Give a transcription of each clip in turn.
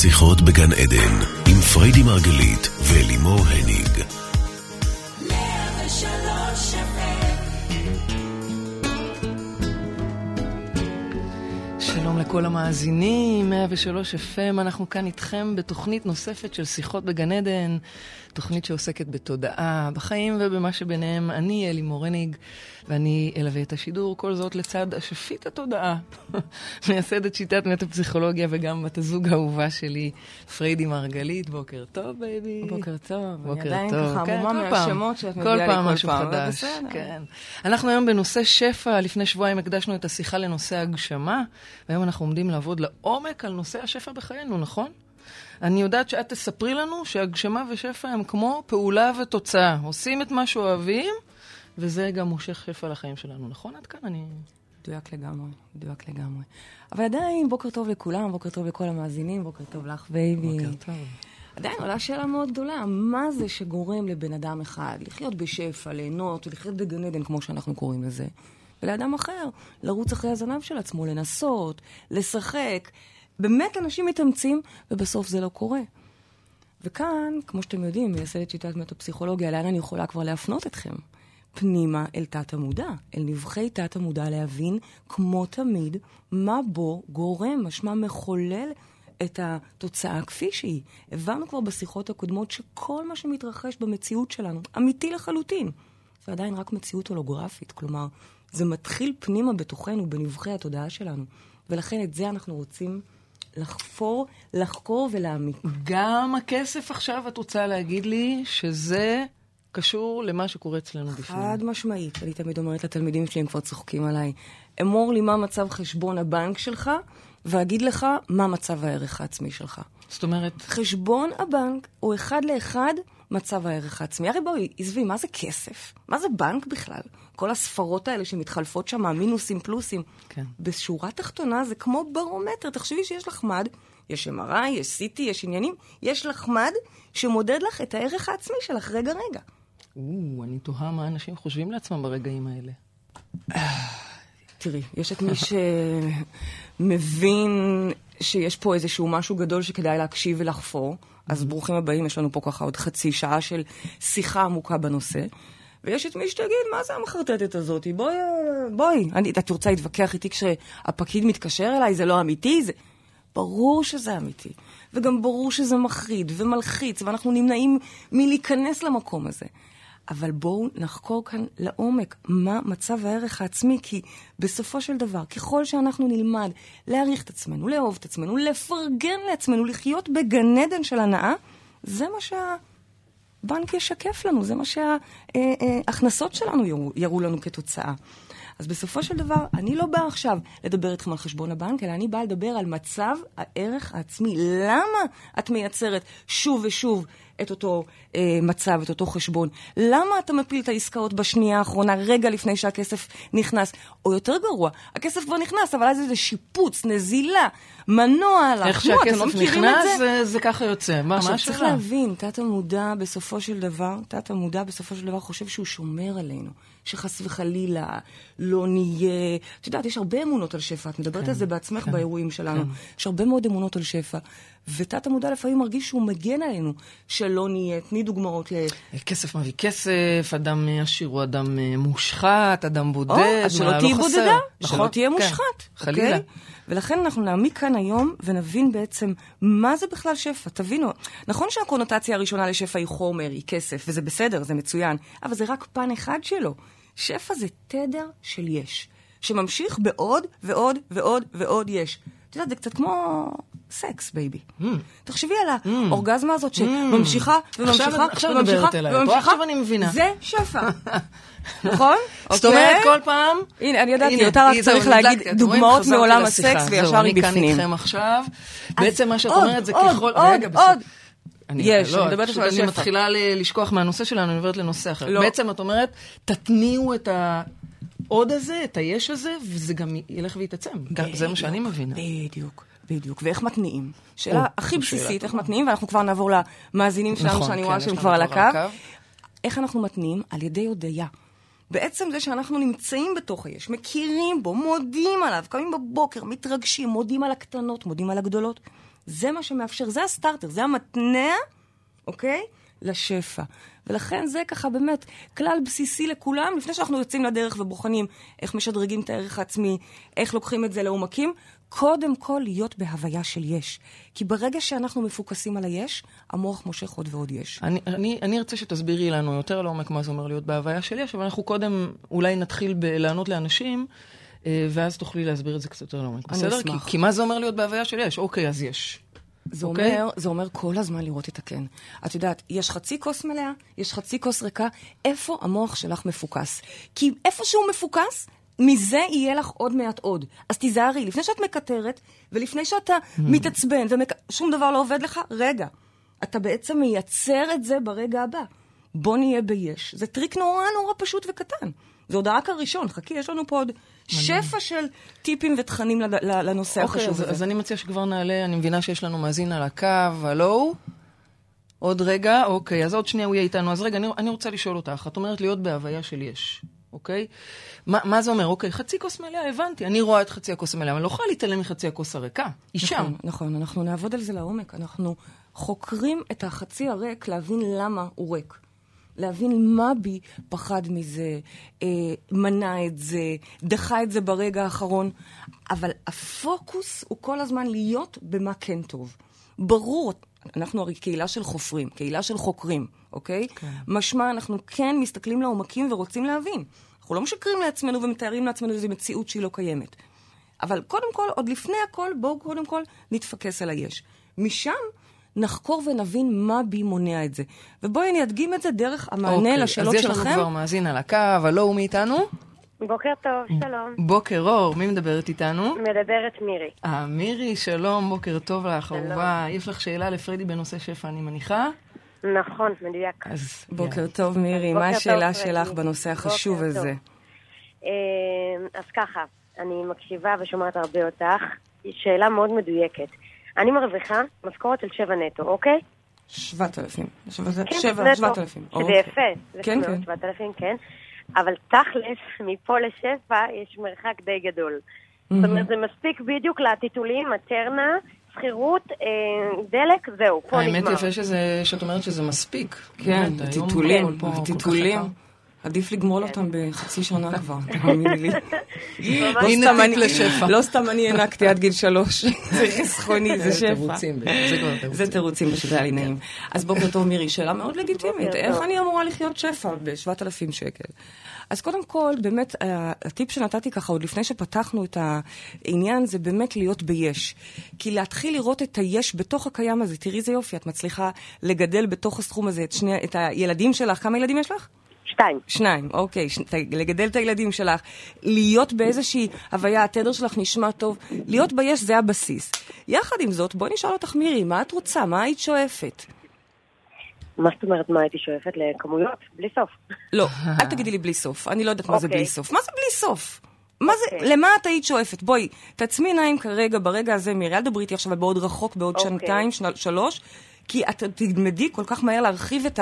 שיחות בגן עדן, עם פריידי מרגלית ולימור הניג. לכל המאזינים, 103 FM, אנחנו כאן איתכם בתוכנית נוספת של שיחות בגן עדן, תוכנית שעוסקת בתודעה, בחיים ובמה שביניהם. אני אלי מורניג, ואני אלווה את השידור, כל זאת לצד אשפית התודעה, מייסדת שיטת מטה-פסיכולוגיה וגם בת הזוג האהובה שלי, פריידי מרגלית. בוקר טוב, baby. בוקר טוב. בוקר אני עדיין טוב. ככה כן, המומה כל פעם. מהשמות שאת מביאה לי פעם כל משהו פעם, חדש. כן. אנחנו היום בנושא שפע, לפני שבועיים הקדשנו את השיחה לנושא הגשמה, והיום אנחנו עומדים לעבוד לעומק על נושא השפע בחיינו, נכון? אני יודעת שאת תספרי לנו שהגשמה ושפע הם כמו פעולה ותוצאה. עושים את מה שאוהבים, וזה גם מושך שפע לחיים שלנו, נכון? עד כאן אני... מדויק לגמרי, מדויק לגמרי. אבל עדיין, בוקר טוב לכולם, בוקר טוב לכל המאזינים, בוקר טוב לך, baby. בוקר טוב. עדיין עולה שאלה מאוד גדולה, מה זה שגורם לבן אדם אחד לחיות בשפע, ליהנות ולחיות בגן עדן, כמו שאנחנו קוראים לזה, ולאדם אחר לרוץ אחרי הזנב של עצמו, לנסות, לשחק. באמת אנשים מתאמצים, ובסוף זה לא קורה. וכאן, כמו שאתם יודעים, מייסדת שיטת מטה-פסיכולוגיה, לאן אני יכולה כבר להפנות אתכם? פנימה אל תת-המודע, אל נבחי תת-המודע, להבין, כמו תמיד, מה בו גורם, משמע מחולל את התוצאה כפי שהיא. הבנו כבר בשיחות הקודמות שכל מה שמתרחש במציאות שלנו, אמיתי לחלוטין. זה עדיין רק מציאות הולוגרפית, כלומר, זה מתחיל פנימה בתוכנו, בנבחי התודעה שלנו. ולכן את זה אנחנו רוצים לחפור, לחקור ולהעמיק. גם הכסף עכשיו, את רוצה להגיד לי שזה קשור למה שקורה אצלנו בפנים. חד משמעית. אני תמיד אומרת לתלמידים שלי, הם כבר צוחקים עליי, אמור לי מה מצב חשבון הבנק שלך, ואגיד לך מה מצב הערך העצמי שלך. זאת אומרת, חשבון הבנק הוא אחד לאחד מצב הערך העצמי. הרי בואי, עזבי, מה זה כסף? מה זה בנק בכלל? כל הספרות האלה שמתחלפות שם, מינוסים, פלוסים. כן. בשורה תחתונה זה כמו ברומטר. תחשבי שיש לך מד, יש MRI, יש CT, יש עניינים, יש לך מד שמודד לך את הערך העצמי שלך רגע-רגע. או, אני תוהה מה אנשים חושבים לעצמם ברגעים האלה. תראי, יש את מי שמבין שיש פה איזשהו משהו גדול שכדאי להקשיב ולחפור, אז ברוכים הבאים, יש לנו פה ככה עוד חצי שעה של שיחה עמוקה בנושא. ויש את מי שתגיד, מה זה המחרטטת הזאת? בואי, בואי. אני, את רוצה להתווכח איתי כשהפקיד מתקשר אליי, זה לא אמיתי? זה... ברור שזה אמיתי. וגם ברור שזה מחריד ומלחיץ, ואנחנו נמנעים מלהיכנס למקום הזה. אבל בואו נחקור כאן לעומק מה מצב הערך העצמי, כי בסופו של דבר, ככל שאנחנו נלמד להעריך את עצמנו, לאהוב את עצמנו, לפרגן לעצמנו, לחיות בגן עדן של הנאה, זה מה שהבנק ישקף לנו, זה מה שההכנסות שלנו יראו לנו כתוצאה. אז בסופו של דבר, אני לא באה עכשיו לדבר איתכם על חשבון הבנק, אלא אני באה לדבר על מצב הערך העצמי. למה את מייצרת שוב ושוב את אותו אה, מצב, את אותו חשבון? למה אתה מפיל את העסקאות בשנייה האחרונה, רגע לפני שהכסף נכנס? או יותר גרוע, הכסף כבר נכנס, אבל אז איזה שיפוץ, נזילה, מנוע עליו. איך לא שהכסף את נכנס, זה? זה, זה ככה יוצא. מה, עכשיו, מה צריך השאלה? להבין, תת-המודע בסופו של דבר, תת-המודע בסופו של דבר חושב שהוא שומר עלינו, שחס וחלילה לא נהיה... את יודעת, יש הרבה אמונות על שפע, את מדברת על זה בעצמך באירועים שלנו. יש הרבה מאוד אמונות על שפע, ותת-המודע לפעמים מרגיש שהוא מגן עלינו, שלא נהיה. תני דוגמאות ל... כסף מביא כסף, אדם עשיר הוא אדם אה, מושחת, אדם בודד, או, אז שלא לא תהיי חסר. בודדה, נכון, שלא תהיה כן, מושחת. חלילה. אוקיי? ולכן אנחנו נעמיק כאן היום ונבין בעצם מה זה בכלל שפע. תבינו, נכון שהקונוטציה הראשונה לשפע היא חומר, היא כסף, וזה בסדר, זה מצוין, אבל זה רק פן אחד שלו. שפע זה תדר של יש, שממשיך בעוד ועוד ועוד ועוד יש. את יודעת, זה קצת כמו סקס, baby. Mm. תחשבי על האורגזמה הזאת שממשיכה וממשיכה עכשיו- עכשיו וממשיכה. וממשיכה. עכשיו אני מבינה. זה שפע. נכון? זאת אומרת, אוקיי? כל פעם... הנה, אני יודעת, הנה, אותה רק זהו, צריך. להגיד? דוגמאות מעולם. הסקס, זהו, וישר היא אני כאן. איתכם עכשיו. בעצם מה שאת עוד, אומרת זה עוד, ככל... עוד, רגע, בסדר. אני, יש, לא, אני מדברת עכשיו על אני שפע. מתחילה ל- לשכוח מהנושא שלנו, אני עוברת לנושא אחר. לא. בעצם את אומרת, תתניעו את העוד הזה, את היש הזה, וזה גם ילך ויתעצם. זה מה שאני בדיוק, מבינה. בדיוק, בדיוק. ואיך מתניעים? שאלה או, הכי בסיסית, איך. מתניעים, ואנחנו כבר נעבור למאזינים שלנו, נכון, שאני כן, רואה שהם כבר על. הקו. איך אנחנו מתניעים? על ידי הודיה. בעצם זה שאנחנו נמצאים בתוך היש, מכירים בו, מודים עליו, קמים בבוקר, מתרגשים, מודים על הקטנות, מודים על הגדולות. זה מה שמאפשר, זה הסטארטר, זה המתנע, אוקיי? לשפע. ולכן זה ככה באמת כלל בסיסי לכולם, לפני שאנחנו יוצאים לדרך ובוחנים איך משדרגים את הערך העצמי, איך לוקחים את זה לעומקים, קודם כל להיות בהוויה של יש. כי ברגע שאנחנו מפוקסים על היש, המוח מושך עוד ועוד יש. אני, אני, אני ארצה שתסבירי לנו יותר לעומק מה זה אומר להיות בהוויה של יש, אבל אנחנו קודם אולי נתחיל בלענות לאנשים, ואז תוכלי להסביר את זה קצת יותר לעומק. בסדר? אשמח. כי, כי מה זה אומר להיות בהוויה של יש? אוקיי, אז יש. זה, אוקיי? אומר, זה אומר כל הזמן לראות את הכן. את יודעת, יש חצי כוס מלאה, יש חצי כוס ריקה, איפה המוח שלך מפוקס? כי איפה שהוא מפוקס, מזה יהיה לך עוד מעט עוד. אז תיזהרי, לפני שאת מקטרת, ולפני שאתה מתעצבן, ושום דבר לא עובד לך, רגע. אתה בעצם מייצר את זה ברגע הבא. בוא נהיה ביש. זה טריק נורא נורא פשוט וקטן. זה עוד רק הראשון, חכי, יש לנו פה עוד שפע של טיפים ותכנים לנושא אוקיי, החשוב אז, הזה. אז אני מציע שכבר נעלה, אני מבינה שיש לנו מאזין על הקו, הלו? עוד רגע, אוקיי, אז עוד שנייה הוא יהיה איתנו. אז רגע, אני, אני רוצה לשאול אותך, את אומרת להיות בהוויה של יש, אוקיי? מה, מה זה אומר? אוקיי, חצי כוס מלאה, הבנתי, אני רואה את חצי הכוס המלאה, אבל אני לא יכולה להתעלם מחצי הכוס הריקה. היא שם. נכון, נכון, אנחנו נעבוד על זה לעומק. אנחנו חוקרים את החצי הריק להבין למה הוא ריק. להבין מה בי פחד מזה, אה, מנע את זה, דחה את זה ברגע האחרון. אבל הפוקוס הוא כל הזמן להיות במה כן טוב. ברור, אנחנו הרי קהילה של חופרים, קהילה של חוקרים, אוקיי? כן. משמע, אנחנו כן מסתכלים לעומקים ורוצים להבין. אנחנו לא משקרים לעצמנו ומתארים לעצמנו איזו מציאות שהיא לא קיימת. אבל קודם כל, עוד לפני הכל, בואו קודם כל נתפקס על היש. משם נחקור ונבין מה בי מונע את זה. ובואי אני אדגים את זה דרך המענה אוקיי, לשאלות אז יש שלכם. לנו כבר מאזין על הקו, הלו הוא מאיתנו? בוקר טוב, שלום. בוקר אור, מי מדברת איתנו? מדברת מירי. אה, מירי, שלום, בוקר טוב לך. אהובה. יש לך שאלה לפרדי בנושא שפע, אני מניחה? נכון, מדויק. אז בוקר טוב, מירי. בוקר מה טוב, השאלה. שלך בנושא החשוב הזה? אה, אז ככה, אני מקשיבה ושומעת הרבה אותך. שאלה מאוד מדויקת. אני מרוויחה משכורת של שבע נטו, אוקיי? 7,000. שבע- כן, שבע- נטו. 7,000. שזה אוקיי. יפה. זה כן, כן. 7,000, כן. אבל תכלס, מפה לשפע יש מרחק די גדול. זאת אומרת, זה מספיק בדיוק לטיטולים, מטרנה, שכירות, אה, דלק, זהו, פה האמת נגמר. יפה שזה, שאת אומרת שזה מספיק. כן, באמת, היום טיטולים, הכל פה כל כך טיטולים. עדיף לגמול אותם בחצי שנה כבר, תאמיני לי. ממש לא הנה סתם טיפ אני- לשפע. לא סתם אני הענקתי עד גיל שלוש. זה חסכוני, זה שפע. תירוצים, זה תירוצים. זה תירוצים פשוט היה לי נעים. אז בוקר טוב מירי, שאלה מאוד לגיטימית. איך. אני אמורה לחיות שפע ב-7,000 שקל? אז קודם כל, באמת, ה- הטיפ שנתתי ככה, עוד לפני שפתחנו את העניין, זה באמת להיות ביש. כי להתחיל לראות את היש בתוך הקיים הזה, תראי איזה יופי, את מצליחה לגדל בתוך הסכום הזה את, שני, את הילדים שלך. כמה ילדים יש לך? שתיים. שניים, אוקיי, ש... לגדל את הילדים שלך, להיות באיזושהי הוויה, התדר שלך נשמע טוב, להיות ביש זה הבסיס. יחד עם זאת, בואי נשאל אותך מירי, מה את רוצה? מה היית שואפת? מה זאת אומרת, מה הייתי שואפת? לכמויות? בלי סוף. לא, אל תגידי לי בלי סוף, אני לא יודעת מה זה אוקיי. בלי סוף. מה זה בלי סוף? מה זה, אוקיי. למה את היית שואפת? בואי, תעצמי עיניים כרגע, ברגע הזה, מירי, אל תדברי איתי עכשיו בעוד רחוק, בעוד אוקיי. שנתיים, שנ- שלוש, כי את תלמדי כל כך מהר להרחיב את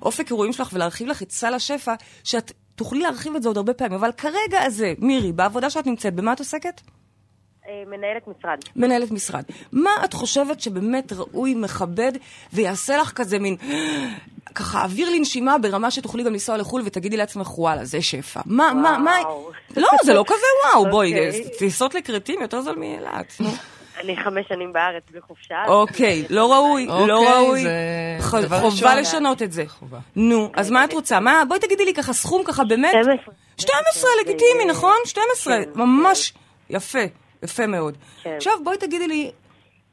האופק אירועים שלך ולהרחיב לך את סל השפע, שאת תוכלי להרחיב את זה עוד הרבה פעמים. אבל כרגע הזה, מירי, בעבודה שאת נמצאת, במה את עוסקת? אה, מנהלת משרד. מנהלת משרד. מה את חושבת שבאמת ראוי, מכבד, ויעשה לך כזה מין, ככה, אוויר לנשימה ברמה שתוכלי גם לנסוע לחו"ל ותגידי לעצמך, וואלה, זה שפע. מה, מה, מה... וואו. לא, זה לא כזה וואו, בואי, אוקיי. טיסות לכרתים יותר זול מאילת. נו. אני חמש שנים בארץ בלי חופשה. אוקיי, לא ראוי, לא אוקיי, ראוי. זה ח- דבר חובה. לשנות את זה. חובה. נו, אז מה את רוצה? מה, בואי תגידי לי ככה סכום ככה באמת. 12. 12, לגיטימי, זה- נכון? 12, כן, ממש יפה, יפה מאוד. כן. עכשיו בואי תגידי לי,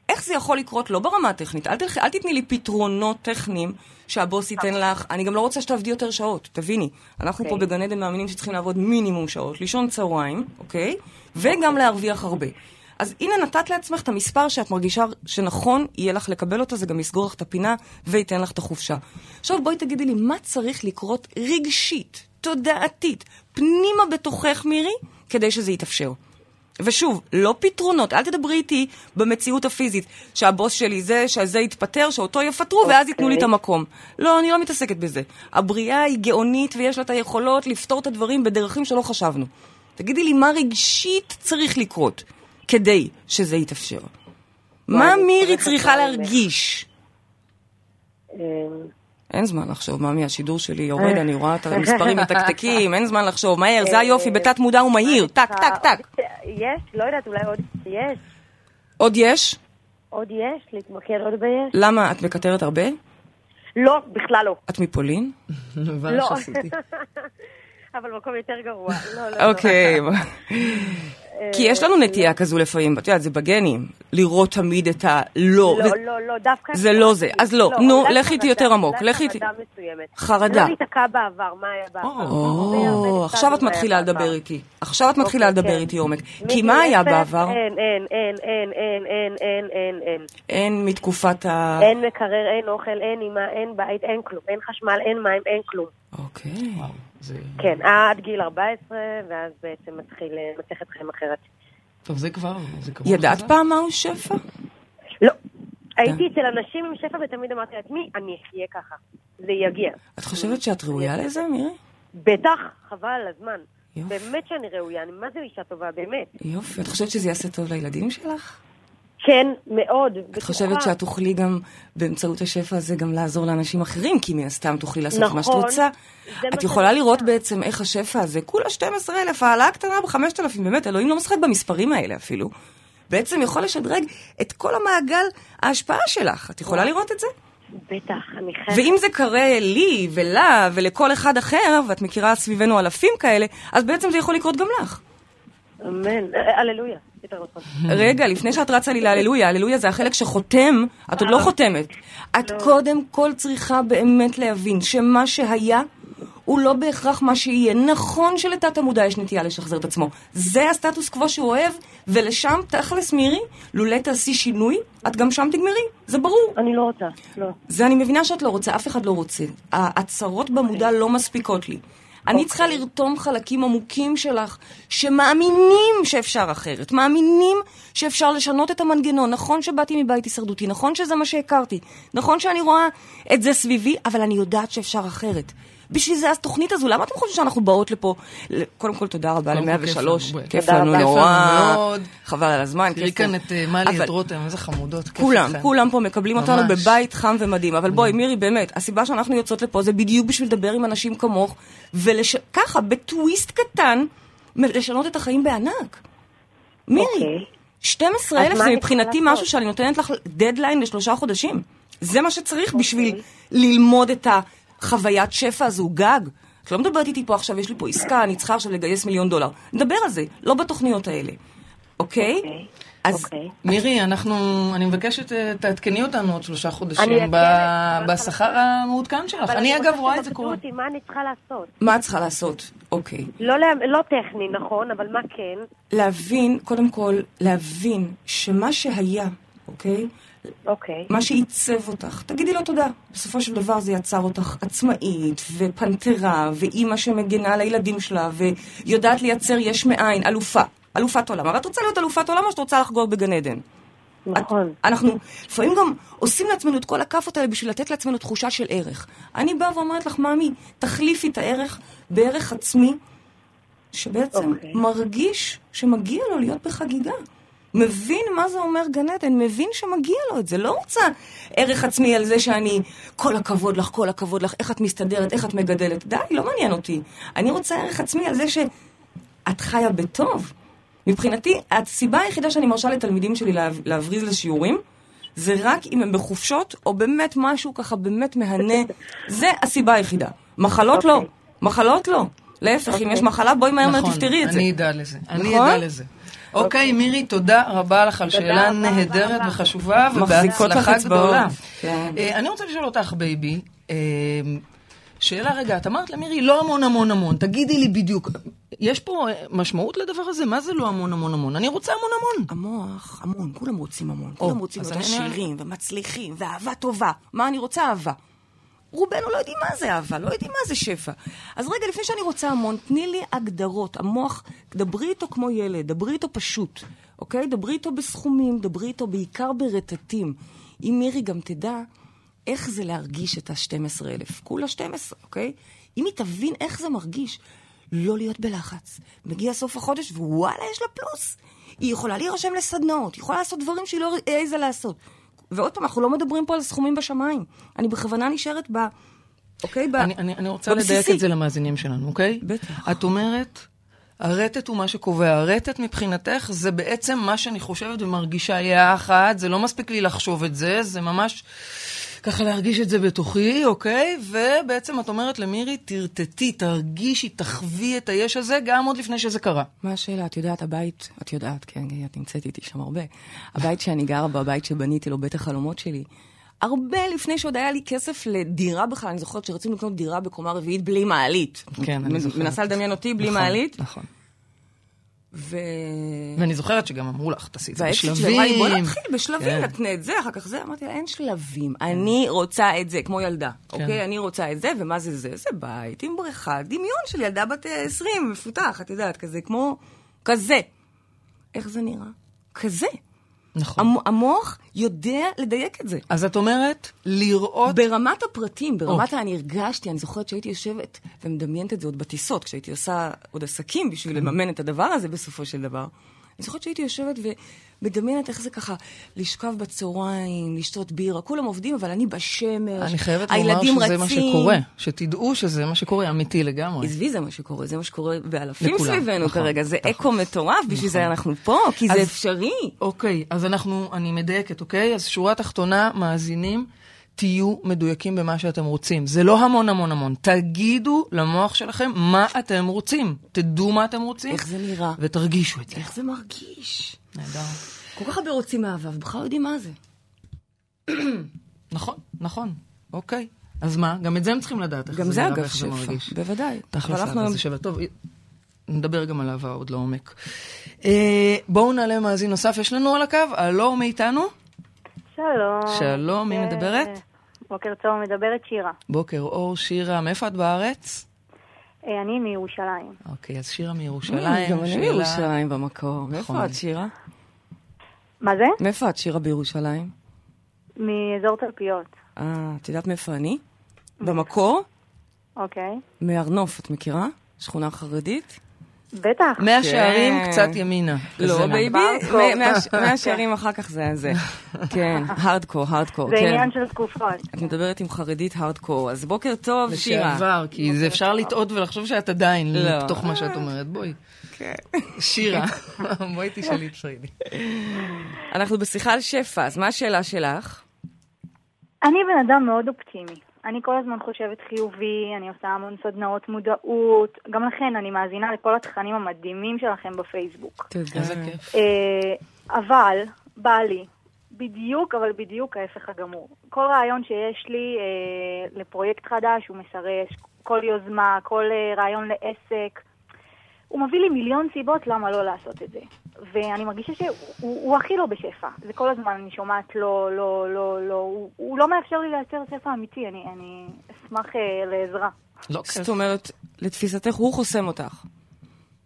איך זה יכול לקרות לא ברמה הטכנית? אל, תלכי, אל תתני לי פתרונות טכניים שהבוס ייתן לך. אני גם לא רוצה שתעבדי יותר שעות, תביני. אנחנו פה אוקיי. בגן עדן מאמינים שצריכים לעבוד מינימום שעות, לישון צהריים, אוקיי? וגם להרוויח הרבה. אז הנה נתת לעצמך את המספר שאת מרגישה שנכון יהיה לך לקבל אותו, זה גם יסגור לך את הפינה וייתן לך את החופשה. עכשיו בואי תגידי לי, מה צריך לקרות רגשית, תודעתית, פנימה בתוכך, מירי, כדי שזה יתאפשר? ושוב, לא פתרונות, אל תדברי איתי במציאות הפיזית, שהבוס שלי זה, שזה יתפטר, שאותו יפטרו, ואז ייתנו לי את אוקיי. המקום. לא, אני לא מתעסקת בזה. הבריאה היא גאונית ויש לה את היכולות לפתור את הדברים בדרכים שלא חשבנו. תגידי לי, מה רגשית צריך לקרות כדי שזה יתאפשר? מה מירי צריכה. להרגיש? אין זמן לחשוב, ממי, השידור שלי יורד, אני רואה את המספרים מתקתקים, אין זמן לחשוב, מהר, זה היופי, בתת מודע ומהיר, טק, טק, טק. יש? לא יודעת, אולי עוד יש? עוד יש? עוד יש? להתמקד עוד ביש? למה, את מקטרת הרבה? לא, בכלל לא. את מפולין? לא. אבל מקום יותר גרוע. לא, לא, לא. אוקיי. כי יש לנו נטייה כזו לפעמים, את יודעת, זה בגנים, לראות תמיד את הלא. לא, ו- לא, לא, דווקא... זה לא זה. אז לא, נו, אולי לכי איתי יותר עמוק, לכי איתי- חרדה. לא להיתקע בעבר, מה היה בעבר. או, עכשיו את מתחילה לדבר. איתי. עכשיו את מתחילה אוקיי, לדבר כן. איתי עומק. כי מה היה בעבר? אין, אין, אין, אין, אין, אין, אין, אין, אין. אין מתקופת ה... אין מקרר, אין אוכל, אין אימא, אין בית, אין כלום. אין חשמל, אין מים, אין כלום. אוקיי. זה... כן, עד גיל 14, ואז בעצם מתחיל אה, מסכת חיים אחרת. טוב, זה כבר... זה קרוב ידעת. פעם מהו שפע? לא. הייתי אצל אנשים עם שפע ותמיד אמרתי לעצמי, אני אחיה ככה. זה יגיע. את חושבת שאת ראויה לזה, מירי? בטח, חבל על הזמן. יופי. באמת שאני ראויה, אני מה זה אישה טובה, באמת. יופי. את חושבת שזה יעשה טוב לילדים שלך? כן, מאוד. את חושבת שאת תוכלי גם באמצעות השפע הזה גם לעזור לאנשים אחרים, כי מן הסתם תוכלי לעשות מה שאת נכון. רוצה. את יכולה לראות. בעצם איך השפע הזה, כולה 12,000, העלאה קטנה ב-5,000, באמת, אלוהים לא משחק במספרים האלה אפילו. בעצם יכול לשדרג את כל המעגל ההשפעה שלך. את יכולה לראות את זה? בטח, אני חייבת. ואם זה קורה לי ולה ולכל אחד אחר, ואת מכירה סביבנו אלפים כאלה, אז בעצם זה יכול לקרות גם לך. אמן. אה, רגע, לפני שאת רצה לי להללויה, הללויה זה החלק שחותם, את עוד לא חותמת. את קודם כל צריכה באמת להבין שמה שהיה... הוא לא בהכרח מה שיהיה. נכון שלתת המודע יש נטייה לשחזר את עצמו. זה הסטטוס קוו שהוא אוהב, ולשם, תכלס מירי, לולא תעשי שינוי, את גם שם תגמרי, זה ברור. אני לא רוצה, לא. זה אני מבינה שאת לא רוצה, אף אחד לא רוצה. ההצהרות במודע לא מספיקות לי. אני צריכה לרתום חלקים עמוקים שלך, שמאמינים שאפשר אחרת, מאמינים שאפשר לשנות את המנגנון. נכון שבאתי מבית הישרדותי, נכון שזה מה שהכרתי, נכון שאני רואה את זה סביבי, אבל אני יודעת שאפשר אחרת. בשביל זה התוכנית הזו, למה אתם חושבים שאנחנו באות לפה? קודם כל, תודה רבה קודם כל, כיף ל-103. לנו, כיף לנו. נורא. חבל על הזמן. תראי כאן. את אה, מלי, את רותם, איזה חמודות. כולם. כולם פה מקבלים אותנו. בבית חם ומדהים. אבל בואי, מירי, באמת, הסיבה שאנחנו יוצאות לפה זה בדיוק בשביל לדבר עם אנשים כמוך, וככה, בטוויסט קטן, לשנות את החיים בענק. מירי, אוקיי. 12,000 אז זה מבחינתי משהו? שאני נותנת לך דדליין לשלושה חודשים. זה מה שצריך אוקיי. בשביל ללמוד את החוויית שפע הזו, גג. את לא מדברת איתי פה עכשיו, יש לי פה עסקה, אני צריכה עכשיו לגייס מיליון דולר. נדבר על זה, לא בתוכניות האלה. אוקיי? אוקיי. אז אוקיי. מירי, אנחנו, אני מבקשת, אה, תעדכני אותנו עוד שלושה חודשים. בשכר המעודכן שלך. אני אגב רואה את זה קורה. אותי, מה אני צריכה לעשות? מה את צריכה לעשות? אוקיי. לא לה- לא טכני, נכון, אבל מה כן? להבין, קודם כל, להבין שמה שהיה, אוקיי? אוקיי. מה שעיצב אותך, תגידי לו תודה. בסופו של דבר זה יצר אותך עצמאית, ופנתרה, ואימא שמגנה על הילדים שלה, ויודעת לייצר יש מאין, אלופה. אלופת עולם. אבל את רוצה להיות אלופת עולם או שאת רוצה לחגוג בגן עדן? נכון. את, אנחנו לפעמים גם עושים לעצמנו את כל הכאפות האלה בשביל לתת לעצמנו תחושה של ערך. אני באה ואומרת לך, מאמי, תחליפי את הערך בערך עצמי, שבעצם אוקיי. מרגיש שמגיע לו להיות בחגיגה. מבין מה זה אומר גן עדן, מבין שמגיע לו את זה. לא רוצה ערך עצמי על זה שאני, כל הכבוד לך, כל הכבוד לך, איך את מסתדרת, איך את מגדלת. די, לא מעניין אותי. אני רוצה ערך עצמי על זה שאת חיה בטוב. מבחינתי, הסיבה היחידה שאני מרשה לתלמידים שלי לה, להבריז לשיעורים, זה רק אם הם בחופשות, או באמת משהו ככה באמת מהנה. זה הסיבה היחידה. מחלות לא. אוקיי. מחלות לא. להפך, אם יש מחלה, בואי מהר מהר נכון, תפתרי את זה. אני אדע לזה. אני נכון? אדע לזה. אוקיי, מירי, תודה רבה לך על שאלה נהדרת. וחשובה, ובהצלחה. גדולה. כן. אה, אני רוצה לשאול אותך, בייבי, אה, שאלה רגע, את אמרת למירי, לא המון המון המון, תגידי לי בדיוק, יש פה אה, משמעות לדבר הזה? מה זה לא המון המון המון? אני רוצה המון המון. המוח, המון, כולם רוצים המון. כולם רוצים להיות עשירים ומצליחים, ואהבה טובה. מה אני רוצה אהבה? רובנו לא יודעים מה זה אהבה, לא יודעים מה זה שפע. אז רגע, לפני שאני רוצה המון, תני לי הגדרות. המוח, דברי איתו כמו ילד, דברי איתו פשוט, אוקיי? דברי איתו בסכומים, דברי איתו בעיקר ברטטים. אם מירי גם תדע איך זה להרגיש את ה-12,000, כולה 12, אוקיי? אם היא תבין איך זה מרגיש, לא להיות בלחץ. מגיע סוף החודש, ווואלה, יש לה פלוס. היא יכולה להירשם לסדנאות, היא יכולה לעשות דברים שהיא לא העזה לעשות. ועוד פעם, אנחנו לא מדברים פה על סכומים בשמיים. אני בכוונה נשארת ב... אוקיי? ב... אני, אני, אני רוצה בבסיסי. לדייק את זה למאזינים שלנו, אוקיי? בטח. את אומרת, הרטט הוא מה שקובע. הרטט מבחינתך זה בעצם מה שאני חושבת ומרגישה יחד, זה לא מספיק לי לחשוב את זה, זה ממש ככה להרגיש את זה בתוכי, אוקיי? ובעצם את אומרת למירי, תרטטי, תרגישי, תחווי את היש הזה, גם עוד לפני שזה קרה. מה השאלה? את יודעת, הבית, את יודעת, כן, את נמצאת איתי שם הרבה. הבית שאני גרה בו, הבית שבניתי לו, בית החלומות שלי, הרבה לפני שעוד היה לי כסף לדירה בכלל, אני זוכרת שרצינו לקנות דירה בקומה רביעית בלי מעלית. כן, אני זוכרת. מנסה לדמיין אותי בלי נכון, מעלית. נכון. ו... ואני זוכרת שגם אמרו לך, תעשי את זה והאקסיט שלי בשלבים. לי, בוא נתחיל בשלבים, כן. נתנה את זה, אחר כך זה. אמרתי לה, אין שלבים, אני רוצה את זה, כמו ילדה, כן. אוקיי? אני רוצה את זה, ומה זה זה? זה בית עם בריכה, דמיון של ילדה בת אה, 20, מפותח, את יודעת, כזה, כמו... כזה. איך זה נראה? כזה. נכון. המ- המוח יודע לדייק את זה. אז את אומרת, לראות... ברמת הפרטים, ברמת אוקיי. ה... אני הרגשתי, אני זוכרת שהייתי יושבת ומדמיינת את זה עוד בטיסות, כשהייתי עושה עוד עסקים בשביל לממן את הדבר הזה בסופו של דבר. אני זוכרת שהייתי יושבת ומדמיינת איך זה ככה, לשכב בצהריים, לשתות בירה, כולם עובדים, אבל אני בשמש, אני חייבת לומר שזה רצים. מה שקורה. שתדעו שזה מה שקורה, אמיתי לגמרי. עזבי, זה מה שקורה, זה מה שקורה באלפים לכולם, סביבנו נכון, כרגע, זה נכון. אקו מטורף, בשביל זה אנחנו פה, כי זה אז- אפשרי. אוקיי, אז אנחנו, אני מדייקת, אוקיי? אז שורה תחתונה, מאזינים, תהיו מדויקים במה שאתם רוצים. זה לא המון המון המון. תגידו למוח שלכם מה אתם רוצים. תדעו מה אתם רוצים. איך זה נראה? ותרגישו את זה. איך זה מרגיש? נהדר. כל כך הרבה רוצים אהבה, ובכלל לא יודעים מה זה. נכון, נכון. אוקיי. אז מה? גם את זה הם צריכים לדעת. איך גם זה אגב ואיך זה מרגיש. שפע, בוודאי. תכלס, אבל אנחנו זה שווה. טוב, נדבר גם על אהבה עוד לעומק. אה, בואו נעלה מאזין נוסף. יש לנו על הקו? הלו, מי איתנו? שלום. שלום, מי אה, מדברת? בוקר טוב, מדברת שירה. בוקר אור, שירה. מאיפה את בארץ? אה, אני מירושלים. אוקיי, אז שירה מירושלים. גם אני מירושלים במקור. נכון. מאיפה את, שירה? מה זה? מאיפה את, שירה, בירושלים? מאזור תלפיות. אה, את יודעת מאיפה אני? במקור? אוקיי. מהר נוף, את מכירה? שכונה חרדית? בטח. מאה שערים כן. קצת ימינה. לא, בייבי. מאה- שערים אחר כך זה זה. כן, hardcore, hardcore, זה כן. עניין של תקופות. את מדברת עם חרדית הארדקור, אז בוקר טוב, שירה. לשעבר, כי זה אפשר לטעות ולחשוב שאת עדיין לא. בתוך מה שאת אומרת. בואי. כן. שירה, בואי תשאלי את פריידי. אנחנו בשיחה על שפע, אז מה השאלה שלך? אני בן אדם מאוד אופטימי. אני כל הזמן חושבת חיובי, אני עושה המון סדנאות מודעות. גם לכן, אני מאזינה לכל התכנים המדהימים שלכם בפייסבוק. תודה. איזה כיף. אה, אבל, בא לי, בדיוק, אבל בדיוק ההפך הגמור. כל רעיון שיש לי אה, לפרויקט חדש הוא מסרס, כל יוזמה, כל אה, רעיון לעסק, הוא מביא לי מיליון סיבות למה לא לעשות את זה. ואני מרגישה שהוא הוא הכי לא בשפע. זה כל הזמן אני שומעת לא, לא, לא, לא, הוא, הוא לא מאפשר לי לייצר שפע אמיתי, אני, אני אשמח אה, לעזרה. לא. זאת אומרת, לתפיסתך הוא חוסם אותך.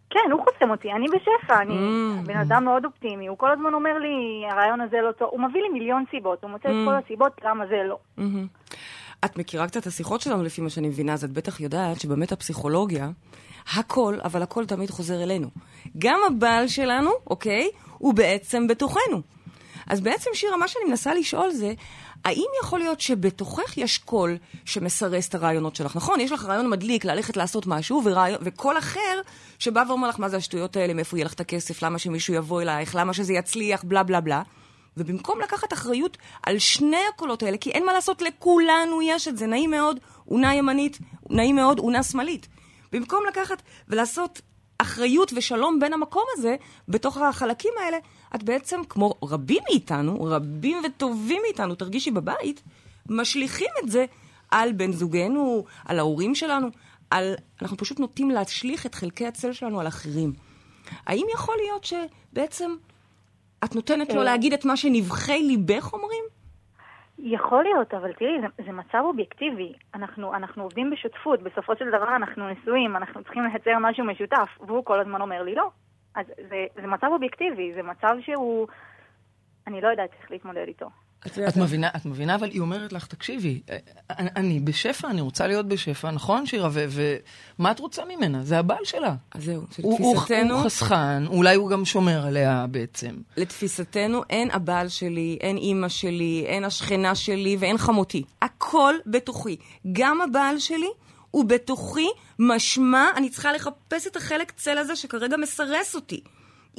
כן, הוא חוסם אותי, אני בשפע, אני Mm. בן אדם מאוד אופטימי, הוא כל הזמן אומר לי, הרעיון הזה לא טוב, הוא מביא לי מיליון סיבות, הוא מוצא את Mm. כל הסיבות למה זה לא. מהמם. את מכירה קצת את השיחות שלנו לפי מה שאני מבינה, אז את בטח יודעת שבאמת הפסיכולוגיה, הכל, אבל הכל תמיד חוזר אלינו. גם הבעל שלנו, אוקיי, הוא בעצם בתוכנו. אז בעצם, שירה, מה שאני מנסה לשאול זה, האם יכול להיות שבתוכך יש קול שמסרס את הרעיונות שלך? נכון, יש לך רעיון מדליק ללכת לעשות משהו, ורעיון, וקול אחר שבא ואומר לך, מה זה השטויות האלה, מאיפה יהיה לך את הכסף, למה שמישהו יבוא אלייך, למה שזה יצליח, בלה בלה בלה. ובמקום לקחת אחריות על שני הקולות האלה, כי אין מה לעשות, לכולנו יש את זה, נעים מאוד, אונה ימנית, נעים מאוד, אונה שמאלית. במקום לקחת ולעשות אחריות ושלום בין המקום הזה, בתוך החלקים האלה, את בעצם, כמו רבים מאיתנו, רבים וטובים מאיתנו, תרגישי בבית, משליכים את זה על בן זוגנו, על ההורים שלנו, על... אנחנו פשוט נוטים להשליך את חלקי הצל שלנו על אחרים. האם יכול להיות שבעצם את נותנת לו אה. להגיד את מה שנבחי ליבך אומרים? יכול להיות, אבל תראי, זה, זה מצב אובייקטיבי. אנחנו, אנחנו עובדים בשותפות, בסופו של דבר אנחנו נשואים, אנחנו צריכים לייצר משהו משותף, והוא כל הזמן אומר לי לא. אז זה, זה מצב אובייקטיבי, זה מצב שהוא... אני לא יודעת איך להתמודד איתו. את מבינה, את מבינה, אבל היא אומרת לך, תקשיבי, אה, אני, אני בשפע, אני רוצה להיות בשפע, נכון, שירה? ומה את רוצה ממנה? זה הבעל שלה. אז זהו, הוא, הוא, הוא חסכן, אולי הוא גם שומר עליה בעצם. לתפיסתנו אין הבעל שלי, אין אימא שלי, אין השכנה שלי ואין חמותי. הכל בתוכי. גם הבעל שלי הוא בתוכי, משמע אני צריכה לחפש את החלק צל הזה שכרגע מסרס אותי.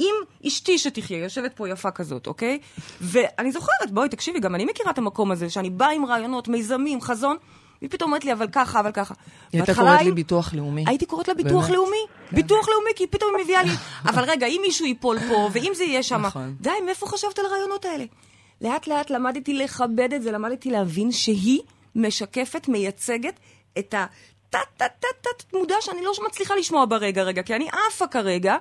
אם אשתי שתחיה, יושבת פה יפה כזאת, אוקיי? ואני זוכרת, בואי, תקשיבי, גם אני מכירה את המקום הזה, שאני באה עם רעיונות, מיזמים, חזון, והיא פתאום אומרת לי, אבל ככה, אבל ככה. היא הייתה קוראת היא- לי ביטוח לאומי. הייתי קוראת לה ביטוח באמת? לאומי. ביטוח לאומי, כי פתאום היא מביאה לי... אבל רגע, אם מישהו ייפול פה, ואם זה יהיה שם... נכון. די, מאיפה חשבת על הרעיונות האלה? לאט לאט למדתי לכבד את זה, למדתי להבין שהיא משקפת, מייצגת את התת-תת-תת מודע שאני לא מצליחה לשמוע ברגע, רגע, כי אני עפה כרגע,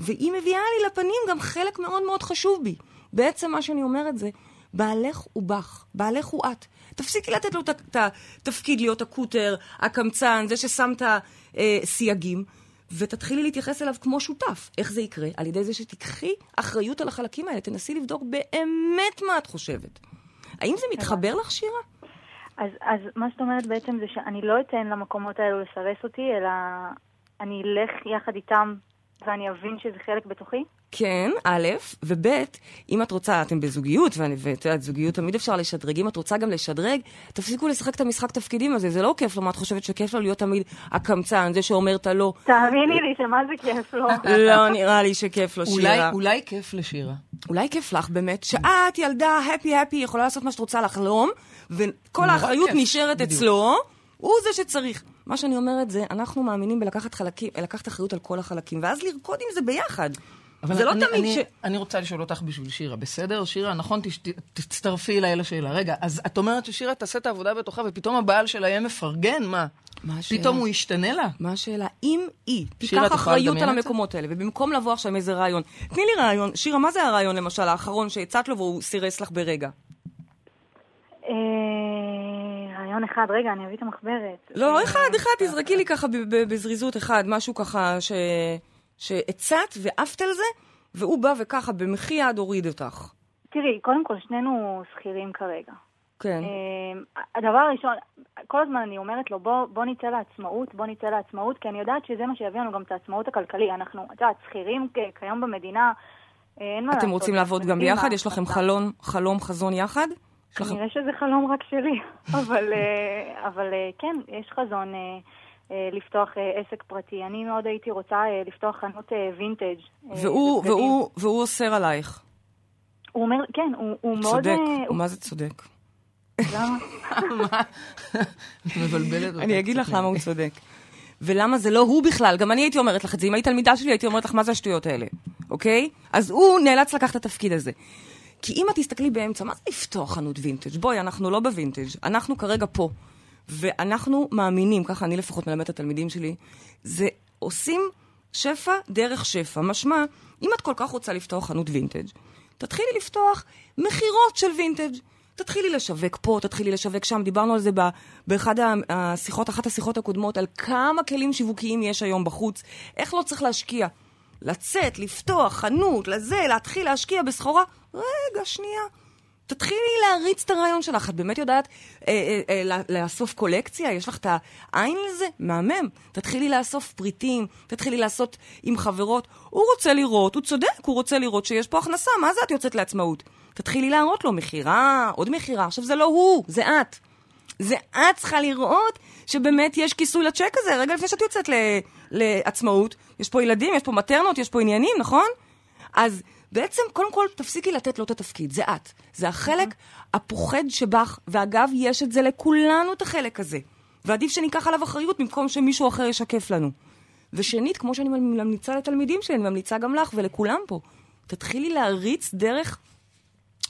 והיא מביאה לי לפנים גם חלק מאוד מאוד חשוב בי. בעצם מה שאני אומרת זה, בעלך הוא בך, בעלך הוא את. תפסיקי לתת לו את התפקיד להיות הקוטר, הקמצן, זה ששם את הסייגים, ותתחילי להתייחס אליו כמו שותף. איך זה יקרה? על ידי זה שתיקחי אחריות על החלקים האלה, תנסי לבדוק באמת מה את חושבת. האם זה מתחבר לך, שירה? אז, אז מה שאת אומרת בעצם זה שאני לא אתן למקומות האלו לסרס אותי, אלא אני אלך יחד איתם ואני אבין שזה חלק בתוכי? כן, א', וב', אם את רוצה, אתם בזוגיות, ואני- ואת יודעת, זוגיות תמיד אפשר לשדרג, אם את רוצה גם לשדרג, תפסיקו לשחק את המשחק תפקידים הזה, זה לא כיף לו, מה את חושבת שכיף לו להיות תמיד הקמצן, זה שאומר את הלא? תאמיני לי שמה זה כיף לו. לא נראה לי שכיף לו, אולי, שירה. אולי כיף לשירה. אולי כיף לך באמת, שאת ילדה, הפי הפי, יכולה לעשות מה שאת רוצה לחלום, וכל האחריות נשארת בדיוק. אצלו, הוא זה שצריך. מה שאני אומרת זה, אנחנו מאמינים בלקחת חלקים, לקחת אחריות על כל החלקים, ואז לרקוד עם זה ביחד. אבל זה לא אני, תמיד אני, ש... אני רוצה לשאול אותך בשביל שירה, בסדר? שירה, נכון, תש, תצטרפי אליי לשאלה. רגע, אז את אומרת ששירה תעשה את העבודה בתוכה, ופתאום הבעל שלה יהיה מפרגן? מה? מה השאלה? פתאום הוא ישתנה לה? מה השאלה? אם היא תיקח אחריות על? המקומות האלה, ובמקום לבוא עכשיו עם איזה רעיון, תני לי רעיון. שירה, מה זה הרעיון למשל האחרון שהצעת לו והוא סירס לך ברגע? אה, רעיון אחד, רגע, אני אביא את המחברת. לא, אה, אחד, אחד, תזרקי לי ככה בזריזות אחד, משהו ככה ש... שהצעת ועפת על זה, והוא בא וככה במחי יד הוריד אותך. תראי, קודם כל, שנינו שכירים כרגע. כן. אה, הדבר הראשון, כל הזמן אני אומרת לו, בוא, בוא נצא לעצמאות, בוא נצא לעצמאות, כי אני יודעת שזה מה שיביא לנו גם את העצמאות הכלכלי. אנחנו, את יודעת, שכירים כיום במדינה, אין מה לעשות. אתם רוצים לעבוד גם ביחד? יש לכם. חלום, חלום, חזון יחד? כנראה שזה חלום רק שלי, אבל, אה, אבל אה, כן, יש חזון אה, לפתוח עסק פרטי. אני מאוד הייתי רוצה לפתוח חנות וינטג'. והוא. והוא, והוא אוסר עלייך. הוא אומר, כן, הוא, הוא מאוד... צודק. הוא- מה זה צודק? למה? מבלבלת אותי. אני אגיד לך למה הוא צודק. ולמה זה לא הוא בכלל, גם אני הייתי אומרת לך את זה. אם היית תלמידה שלי, הייתי אומרת לך, מה זה השטויות האלה, אוקיי? אז הוא נאלץ לקחת את התפקיד הזה. כי אם את תסתכלי באמצע, מה זה לפתוח חנות וינטג'? בואי, אנחנו לא בווינטג', אנחנו כרגע פה. ואנחנו מאמינים, ככה אני לפחות מלמדת את התלמידים שלי, זה עושים שפע דרך שפע. משמע, אם את כל כך רוצה לפתוח חנות וינטג', תתחילי לפתוח מכירות של וינטג'. תתחילי לשווק פה, תתחילי לשווק שם. דיברנו על זה באחד השיחות, אחת השיחות הקודמות, על כמה כלים שיווקיים יש היום בחוץ. איך לא צריך להשקיע. לצאת, לפתוח חנות, לזה, להתחיל להשקיע בסחורה. רגע, שנייה. תתחילי להריץ את הרעיון שלך. את באמת יודעת אה, אה, אה, לא- לאסוף קולקציה? יש לך את העין לזה? מהמם. תתחילי לאסוף פריטים, תתחילי לעשות עם חברות. הוא רוצה לראות, הוא צודק, הוא רוצה לראות שיש פה הכנסה. מה זה את יוצאת לעצמאות? תתחילי להראות לו מכירה, עוד מכירה. עכשיו, זה לא הוא, זה את. זה את צריכה לראות שבאמת יש כיסוי לצ'ק הזה, רגע לפני שאת יוצאת ל- לעצמאות. יש פה ילדים, יש פה מטרנות, יש פה עניינים, נכון? אז בעצם, קודם כל, תפסיקי לתת לו את התפקיד, זה את. זה החלק הפוחד שבך, ואגב, יש את זה לכולנו, את החלק הזה. ועדיף שניקח עליו אחריות במקום שמישהו אחר ישקף לנו. ושנית, כמו שאני ממליצה לתלמידים שלי, אני ממליצה גם לך ולכולם פה, תתחילי להריץ דרך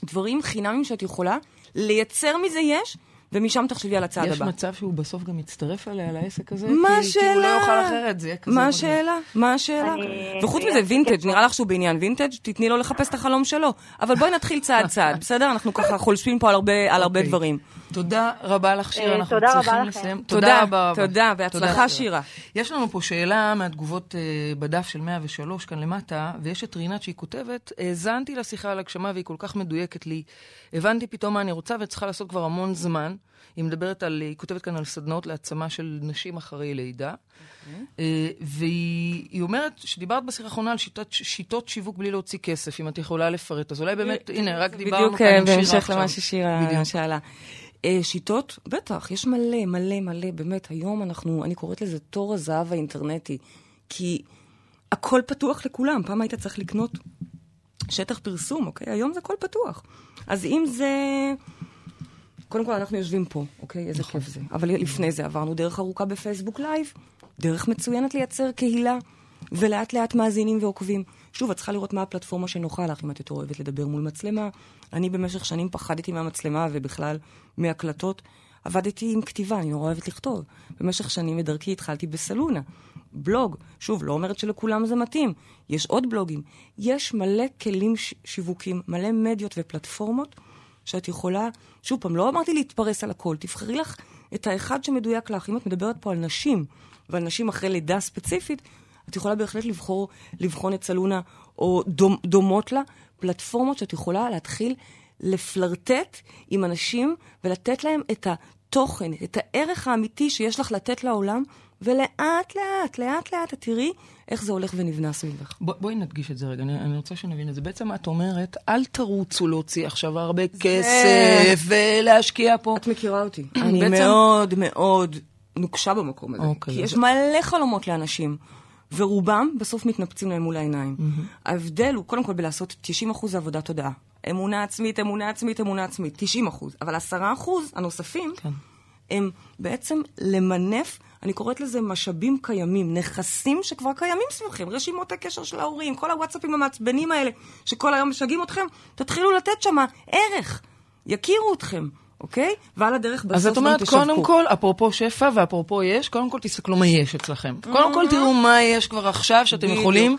דברים חינמים שאת יכולה, לייצר מזה יש, ומשם תחשבי על הצעד יש הבא. מצב שהוא בסוף גם יצטרף אליה לעסק הזה? מה כי- כי השאלה? הוא לא יוכל אחרת, זה יהיה כזה מה. השאלה? מה השאלה? אני- וחוץ מזה, וינטג', נראה לך שהוא בעניין וינטג', תתני לו לחפש את החלום שלו. אבל בואי נתחיל צעד צעד, בסדר? אנחנו ככה חולשים פה על הרבה על הרבה אוקיי. דברים. תודה רבה לך, שירה, אה, אנחנו תודה צריכים לכם. לסיים. תודה, רבה רבה. תודה, בהצלחה, שירה. יש לנו פה שאלה מהתגובות אה, בדף של 103 כאן למטה, ויש את רינת שהיא כותבת, האזנתי לשיחה על הגשמה והיא כל כך מדויקת לי. הבנתי פתאום מה אני רוצה וצריכה לעשות כבר המון זמן. היא מדברת על, היא כותבת כאן על סדנאות להעצמה של נשים אחרי לידה. אה, והיא היא אומרת שדיברת בשיחה האחרונה על שיטות, שיטות שיווק בלי להוציא כסף, אם את יכולה לפרט. אז אולי באמת, הנה, רק דיברנו בדיוק כאן עם שירה בהמשך עכשיו. למה ששירה בדיוק. שאלה. אה, שיטות? בטח, יש מלא, מלא, מלא, באמת, היום אנחנו, אני קוראת לזה תור הזהב האינטרנטי, כי הכל פתוח לכולם. פעם היית צריך לקנות שטח פרסום, אוקיי? היום זה הכל פתוח. אז אם זה... קודם כל, אנחנו יושבים פה, אוקיי? איזה כיף זה. אבל לפני זה עברנו דרך ארוכה בפייסבוק live, דרך מצוינת לייצר קהילה, ולאט לאט מאזינים ועוקבים. שוב, את צריכה לראות מה הפלטפורמה שנוחה לך, אם את יותר אוהבת לדבר מול מצלמה. אני במשך שנים פחדתי מהמצלמה ובכלל מהקלטות. עבדתי עם כתיבה, אני נורא אוהבת לכתוב. במשך שנים בדרכי התחלתי בסלונה. בלוג, שוב, לא אומרת שלכולם זה מתאים. יש עוד בלוגים. יש מלא כלים ש- שיווקים, מלא מדיות ופלטפורמות שאת יכולה, שוב פעם, לא אמרתי להתפרס על הכל, תבחרי לך את האחד שמדויק לך. אם את מדברת פה על נשים, ועל נשים אחרי לידה ספציפית, את יכולה בהחלט לבחור, לבחון את סלונה, או דומ, דומות לה, פלטפורמות שאת יכולה להתחיל לפלרטט עם אנשים ולתת להם את התוכן, את הערך האמיתי שיש לך לתת לעולם, ולאט לאט, לאט לאט את תראי איך זה הולך ונבנה סביבך. בוא, בואי נדגיש את זה רגע, אני, אני רוצה שנבין את זה. בעצם את אומרת, אל תרוצו להוציא עכשיו הרבה כסף ולהשקיע פה. את מכירה אותי. אני בעצם- מאוד מאוד נוקשה במקום הזה. אוקיי, כי יש מלא חלומות לאנשים, ורובם בסוף מתנפצים להם מול העיניים. ההבדל הוא קודם כל בלעשות 90% זה עבודת תודעה. אמונה עצמית, אמונה עצמית, אמונה עצמית, 90%. אבל 10% הנוספים, כן. הם בעצם למנף, אני קוראת לזה משאבים קיימים, נכסים שכבר קיימים סביבכם, רשימות הקשר של ההורים, כל הוואטסאפים המעצבנים האלה, שכל היום משגעים אתכם, תתחילו לתת שם ערך, יכירו אתכם, אוקיי? ועל הדרך בסוף אז את אומרת. קודם כל, אפרופו שפע ואפרופו יש, קודם כל תסתכלו מה יש אצלכם. קודם כל תראו מה יש כבר עכשיו, שאתם. יכולים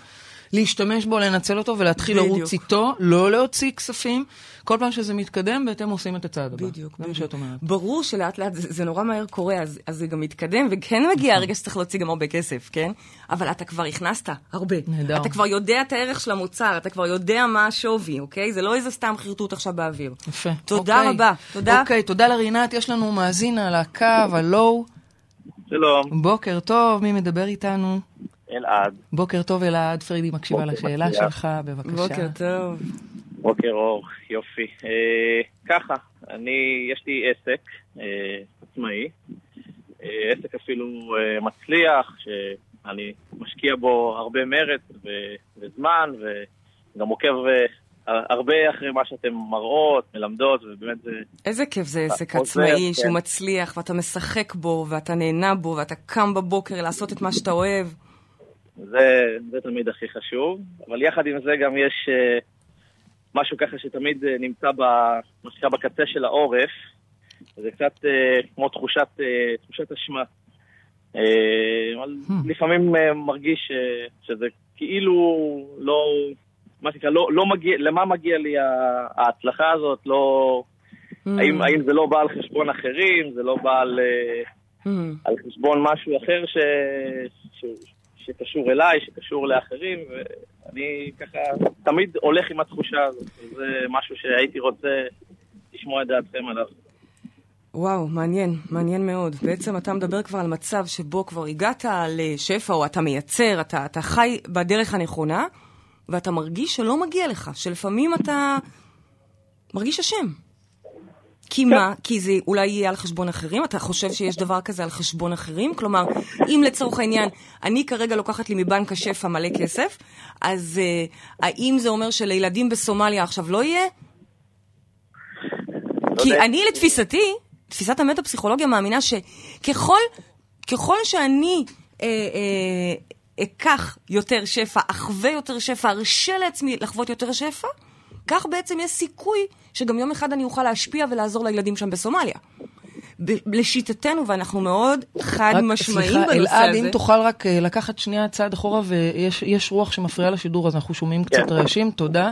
להשתמש בו, לנצל אותו ולהתחיל בדיוק. לרוץ איתו, לא להוציא כספים. כל פעם שזה מתקדם, בהתאם עושים את הצעד הבא. בדיוק, זה מה. שאת אומרת. ברור שלאט לאט זה, זה נורא מהר קורה, אז, אז זה גם מתקדם, וכן מגיע הרגע שצריך להוציא גם הרבה כסף, כן? אבל אתה כבר הכנסת הרבה. נהדר. אתה כבר יודע את הערך של המוצר, אתה כבר יודע מה השווי, אוקיי? זה לא איזה סתם חרטוט עכשיו באוויר. יפה. תודה אוקיי. רבה. תודה. אוקיי, תודה לרינת. יש לנו מאזין על הקו, הלו. שלום, בוקר טוב, מי מדבר איתנו? אלעד, בוקר טוב, אלעד פרידי מקשיבה לשאלה מצוין. שלך, בבקשה. בוקר טוב. בוקר אור, יופי. אה, ככה, אני, יש לי עסק אה, עצמאי, אה, עסק אפילו אה, מצליח, שאני משקיע בו הרבה מרץ ו- וזמן, וגם עוקב אה, הרבה אחרי מה שאתם מראות, מלמדות, ובאמת זה... איזה כיף זה עסק עוזר, עצמאי, כן. שהוא מצליח, ואתה משחק בו, ואתה נהנה בו, ואתה קם בבוקר לעשות את מה שאתה אוהב. זה, זה תמיד הכי חשוב, אבל יחד עם זה גם יש אה, משהו ככה שתמיד אה, נמצא ב, מה שנקרא בקצה של העורף, זה קצת אה, כמו תחושת, תחושת אשמה. אבל לפעמים מרגיש שזה כאילו לא, מה שנקרא, לא, לא מגיע, למה מגיע לי ההצלחה הזאת, לא, האם, האם זה לא בא על חשבון אחרים, זה לא בא על... Mm. על חשבון משהו אחר ש... ש... שקשור אליי, שקשור לאחרים, ואני ככה תמיד הולך עם התחושה הזאת, זה משהו שהייתי רוצה לשמוע את דעתכם עליו. וואו, מעניין, מעניין מאוד. בעצם אתה מדבר כבר על מצב שבו כבר הגעת לשפע, או אתה מייצר, אתה, אתה חי בדרך הנכונה, ואתה מרגיש שלא מגיע לך, שלפעמים אתה מרגיש אשם. כי מה? כי זה אולי יהיה על חשבון אחרים? אתה חושב שיש דבר כזה על חשבון אחרים? כלומר, אם לצורך העניין, אני כרגע לוקחת לי מבנק השפע מלא כסף, אז uh, האם זה אומר שלילדים בסומליה עכשיו לא יהיה? כי יודע. אני לתפיסתי, תפיסת המטה-פסיכולוגיה מאמינה שככל ככל שאני אה, אה, אקח יותר שפע, אחווה יותר שפע, ארשה לעצמי לחוות יותר שפע, כך בעצם יש סיכוי שגם יום אחד אני אוכל להשפיע ולעזור לילדים שם בסומליה. ב- לשיטתנו, ואנחנו מאוד חד רק, משמעיים סליחה, בנושא אלעד, הזה. אם תוכל רק אה, לקחת שנייה צעד אחורה, ויש יש רוח שמפריעה לשידור, אז אנחנו שומעים קצת כן. רעשים, תודה.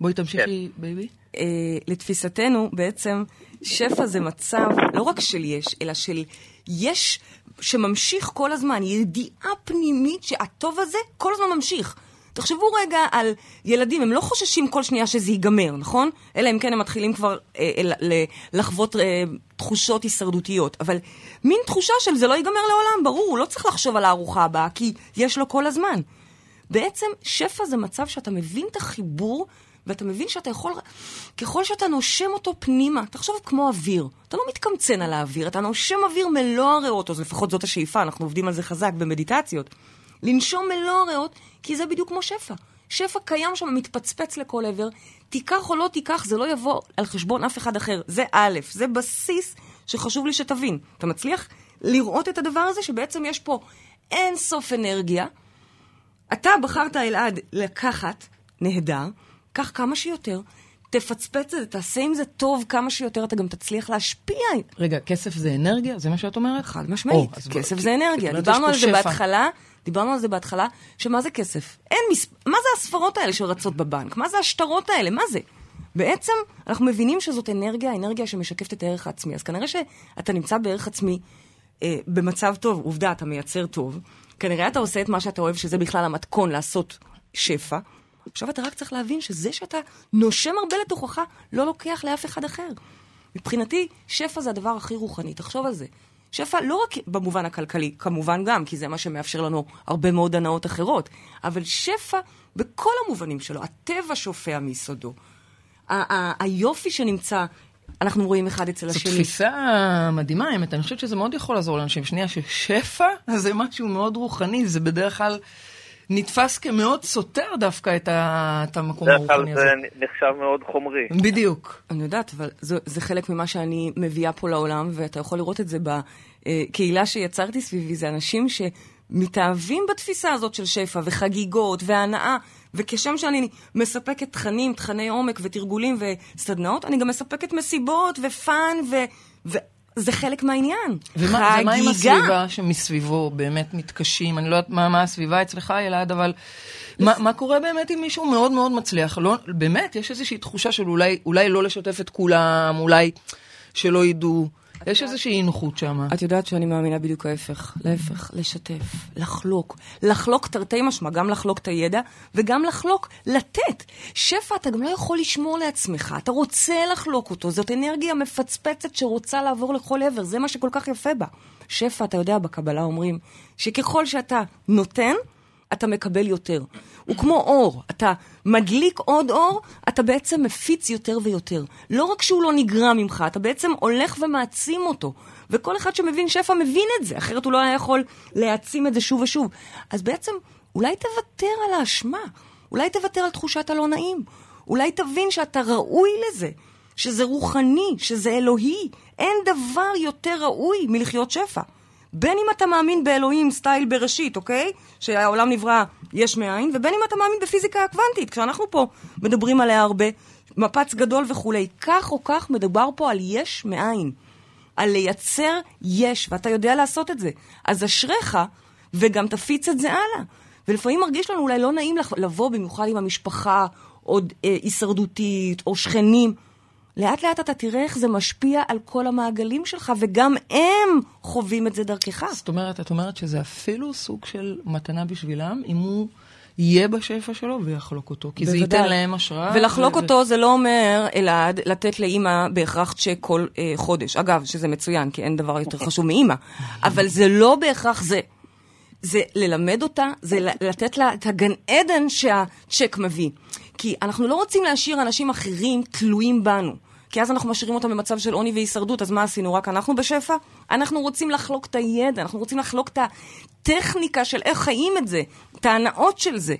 בואי תמשיכי, בייבי. אה, לתפיסתנו, בעצם, שפע זה מצב לא רק של יש, אלא של יש שממשיך כל הזמן, ידיעה פנימית שהטוב הזה כל הזמן ממשיך. תחשבו רגע על ילדים, הם לא חוששים כל שנייה שזה ייגמר, נכון? אלא אם כן הם מתחילים כבר אה, אה, לחוות אה, תחושות הישרדותיות. אבל מין תחושה של זה לא ייגמר לעולם, ברור, הוא לא צריך לחשוב על הארוחה הבאה, כי יש לו כל הזמן. בעצם שפע זה מצב שאתה מבין את החיבור, ואתה מבין שאתה יכול, ככל שאתה נושם אותו פנימה, תחשוב כמו אוויר. אתה לא מתקמצן על האוויר, אתה נושם אוויר מלוא הריאות, אז לפחות זאת השאיפה, אנחנו עובדים על זה חזק במדיטציות. לנשום מלוא הריאות, כי זה בדיוק כמו שפע. שפע קיים שם, מתפצפץ לכל עבר. תיקח או לא תיקח, זה לא יבוא על חשבון אף אחד אחר. זה א', זה בסיס שחשוב לי שתבין. אתה מצליח לראות את הדבר הזה, שבעצם יש פה אין סוף אנרגיה. אתה בחרת, אלעד, לקחת, נהדר, קח כמה שיותר, תפצפץ את זה, תעשה עם זה טוב כמה שיותר, אתה גם תצליח להשפיע. רגע, כסף זה אנרגיה? זה מה שאת אומרת? חד משמעית, כסף זה אנרגיה. דיברנו על זה בהתחלה, דיברנו על זה בהתחלה, שמה זה כסף? אין מס... מה זה הספרות האלה שרצות בבנק? מה זה השטרות האלה? מה זה? בעצם אנחנו מבינים שזאת אנרגיה, אנרגיה שמשקפת את הערך העצמי. אז כנראה שאתה נמצא בערך עצמי אה, במצב טוב, עובדה, אתה מייצר טוב. כנראה אתה עושה את מה שאתה אוהב, שזה בכלל המתכון לעשות שפע. עכשיו אתה רק צריך להבין שזה שאתה נושם הרבה לתוכך, לא לוקח לאף אחד אחר. מבחינתי, שפע זה הדבר הכי רוחני, תחשוב על זה. שפע לא רק במובן הכלכלי, כמובן גם, כי זה מה שמאפשר לנו הרבה מאוד הנאות אחרות, אבל שפע בכל המובנים שלו, הטבע שופע מיסודו. היופי שנמצא, אנחנו רואים אחד אצל השני. זו תפיסה מדהימה, האמת. אני חושבת שזה מאוד יכול לעזור לאנשים. שנייה, ששפע זה משהו מאוד רוחני, זה בדרך כלל... נתפס כמאוד סותר דווקא את, ה, את המקום הרוחני הזה. בדרך כלל זה נחשב מאוד חומרי. בדיוק. אני יודעת, אבל זה, זה חלק ממה שאני מביאה פה לעולם, ואתה יכול לראות את זה בקהילה שיצרתי סביבי, זה אנשים שמתאהבים בתפיסה הזאת של שפע וחגיגות והנאה. וכשם שאני מספקת תכנים, תכני עומק ותרגולים וסדנאות, אני גם מספקת מסיבות ופאן ו... זה חלק מהעניין. ומה, חגיגה. ומה עם הסביבה שמסביבו באמת מתקשים? אני לא יודעת מה, מה הסביבה אצלך, אלעד, אבל מה, מה קורה באמת אם מישהו מאוד מאוד מצליח? לא, באמת, יש איזושהי תחושה של אולי, אולי לא לשתף את כולם, אולי שלא ידעו. יש איזושהי אי נוחות שם. את יודעת שאני מאמינה בדיוק ההפך. להפך, לשתף, לחלוק. לחלוק תרתי משמע, גם לחלוק את הידע, וגם לחלוק, לתת. שפע אתה גם לא יכול לשמור לעצמך, אתה רוצה לחלוק אותו. זאת אנרגיה מפצפצת שרוצה לעבור לכל עבר, זה מה שכל כך יפה בה. שפע, אתה יודע, בקבלה אומרים, שככל שאתה נותן, אתה מקבל יותר. הוא כמו אור, אתה מדליק עוד אור, אתה בעצם מפיץ יותר ויותר. לא רק שהוא לא נגרע ממך, אתה בעצם הולך ומעצים אותו. וכל אחד שמבין שפע מבין את זה, אחרת הוא לא היה יכול להעצים את זה שוב ושוב. אז בעצם, אולי תוותר על האשמה, אולי תוותר על תחושת הלא נעים, אולי תבין שאתה ראוי לזה, שזה רוחני, שזה אלוהי. אין דבר יותר ראוי מלחיות שפע. בין אם אתה מאמין באלוהים סטייל בראשית, אוקיי? שהעולם נברא יש מאין, ובין אם אתה מאמין בפיזיקה הקוונטית, כשאנחנו פה מדברים עליה הרבה, מפץ גדול וכולי. כך או כך מדובר פה על יש מאין. על לייצר יש, ואתה יודע לעשות את זה. אז אשריך, וגם תפיץ את זה הלאה. ולפעמים מרגיש לנו אולי לא נעים לבוא במיוחד עם המשפחה, עוד אה, הישרדותית, או שכנים. לאט לאט אתה תראה איך זה משפיע על כל המעגלים שלך, וגם הם חווים את זה דרכך. זאת אומרת, את אומרת שזה אפילו סוג של מתנה בשבילם, אם הוא... יהיה בשפע שלו ויחלוק אותו, כי בוודאי. זה ייתן להם השראה. ולחלוק ו... אותו זה לא אומר, אלעד, לתת לאימא בהכרח צ'ק כל אה, חודש. אגב, שזה מצוין, כי אין דבר יותר חשוב מאימא. אבל זה לא בהכרח זה. זה ללמד אותה, זה לתת לה את הגן עדן שהצ'ק מביא. כי אנחנו לא רוצים להשאיר אנשים אחרים תלויים בנו. כי אז אנחנו משאירים אותם במצב של עוני והישרדות, אז מה עשינו? רק אנחנו בשפע? אנחנו רוצים לחלוק את הידע, אנחנו רוצים לחלוק את הטכניקה של איך חיים את זה, את ההנאות של זה.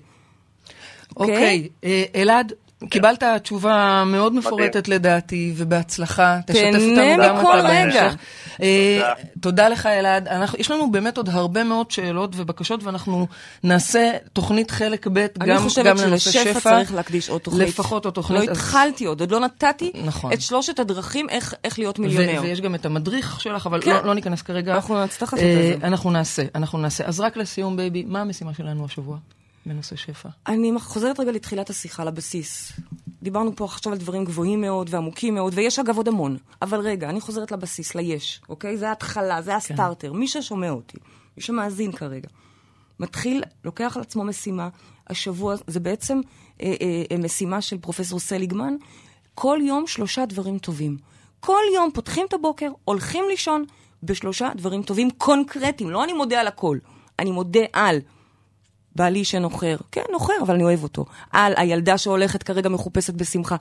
אוקיי, okay? אוקיי, okay. אה, אלעד, קיבלת תשובה מאוד מפורטת לדעתי, ובהצלחה. תשתף אותנו גם אתה בהמשך. אה, תודה לך, אלעד. יש לנו באמת עוד הרבה מאוד שאלות ובקשות, ואנחנו נעשה תוכנית חלק ב' גם לנושא שפע. אני חושבת שלשפע צריך להקדיש עוד תוכנית. לפחות עוד תוכנית. לא התחלתי עוד, עוד לא נתתי נכון. את שלושת הדרכים איך להיות מיליונר. ויש גם את המדריך שלך, אבל כן. לא, לא ניכנס כרגע. אנחנו נצטרך לעשות את זה. אנחנו נעשה, אנחנו נעשה. אז רק לסיום, בייבי, מה המשימה שלנו השבוע? בנושא שפע. אני חוזרת רגע לתחילת השיחה, לבסיס. דיברנו פה עכשיו על דברים גבוהים מאוד ועמוקים מאוד, ויש אגב עוד המון. אבל רגע, אני חוזרת לבסיס, ליש, אוקיי? זה ההתחלה, זה ה starter. מי ששומע אותי, מי שמאזין כרגע, מתחיל, לוקח על עצמו משימה, השבוע, זה בעצם אה, אה, משימה של פרופסור סליגמן, כל יום שלושה דברים טובים. כל יום פותחים את הבוקר, הולכים לישון בשלושה דברים טובים קונקרטיים. לא אני מודה על הכל, אני מודה על בעלי שנוחר, כן, נוחר, אבל אני אוהב אותו. על הילדה שהולכת כרגע מחופשת בשמחה.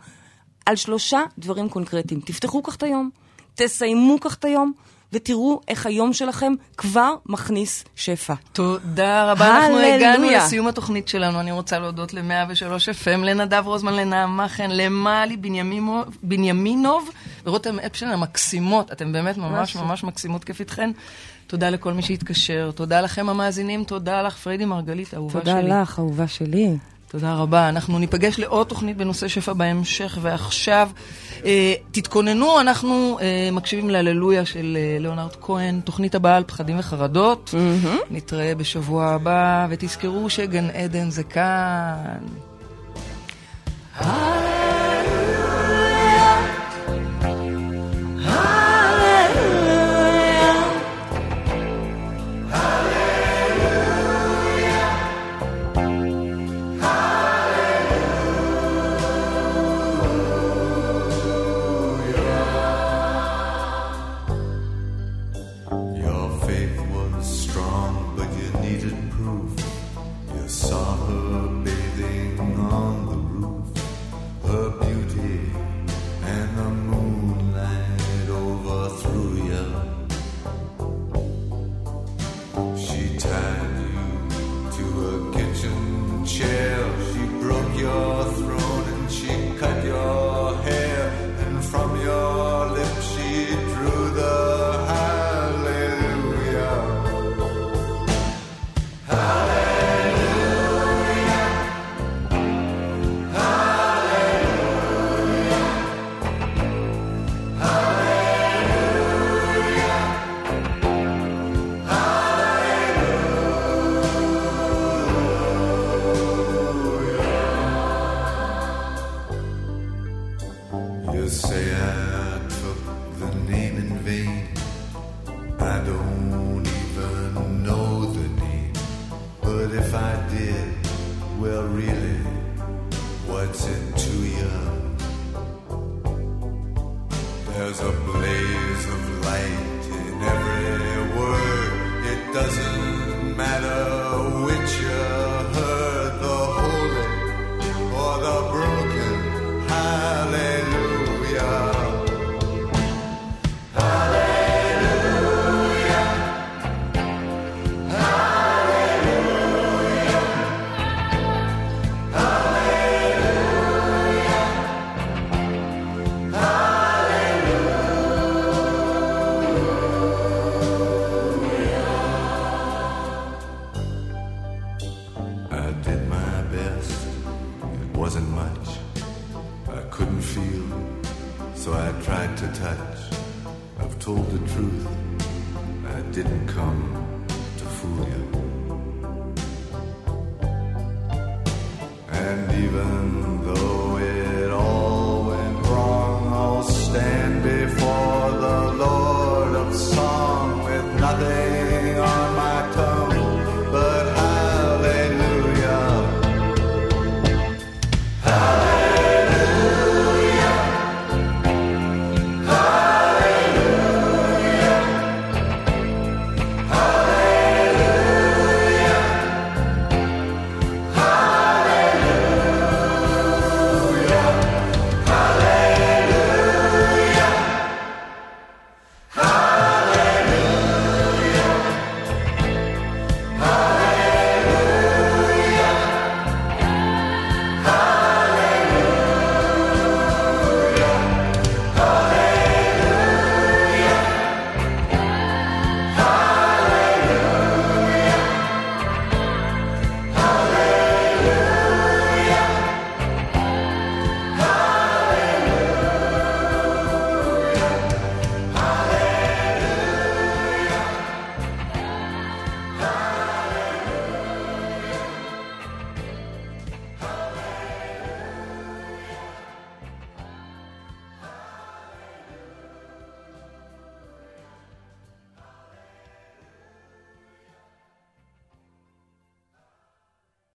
על שלושה דברים קונקרטיים. תפתחו כך את היום, תסיימו כך את היום, ותראו איך היום שלכם כבר מכניס שפע. תודה רבה, אנחנו הגענו לסיום התוכנית שלנו. אני רוצה להודות ל-103 FM, לנדב רוזמן, לנעמה חן, למלי בנימינוב ורותם אפשטיין המקסימות. אתם באמת ממש ממש מקסימות כפתכן. תודה לכל מי שהתקשר, תודה לכם המאזינים, תודה לך, פריידי מרגלית, אהובה תודה שלי. תודה לך, אהובה שלי. תודה רבה. אנחנו ניפגש לעוד תוכנית בנושא שפע בהמשך, ועכשיו אה, תתכוננו, אנחנו אה, מקשיבים להללויה של אה, ליאונרד כהן, תוכנית הבאה על פחדים וחרדות. Mm-hmm. נתראה בשבוע הבא, ותזכרו שגן עדן זה כאן. even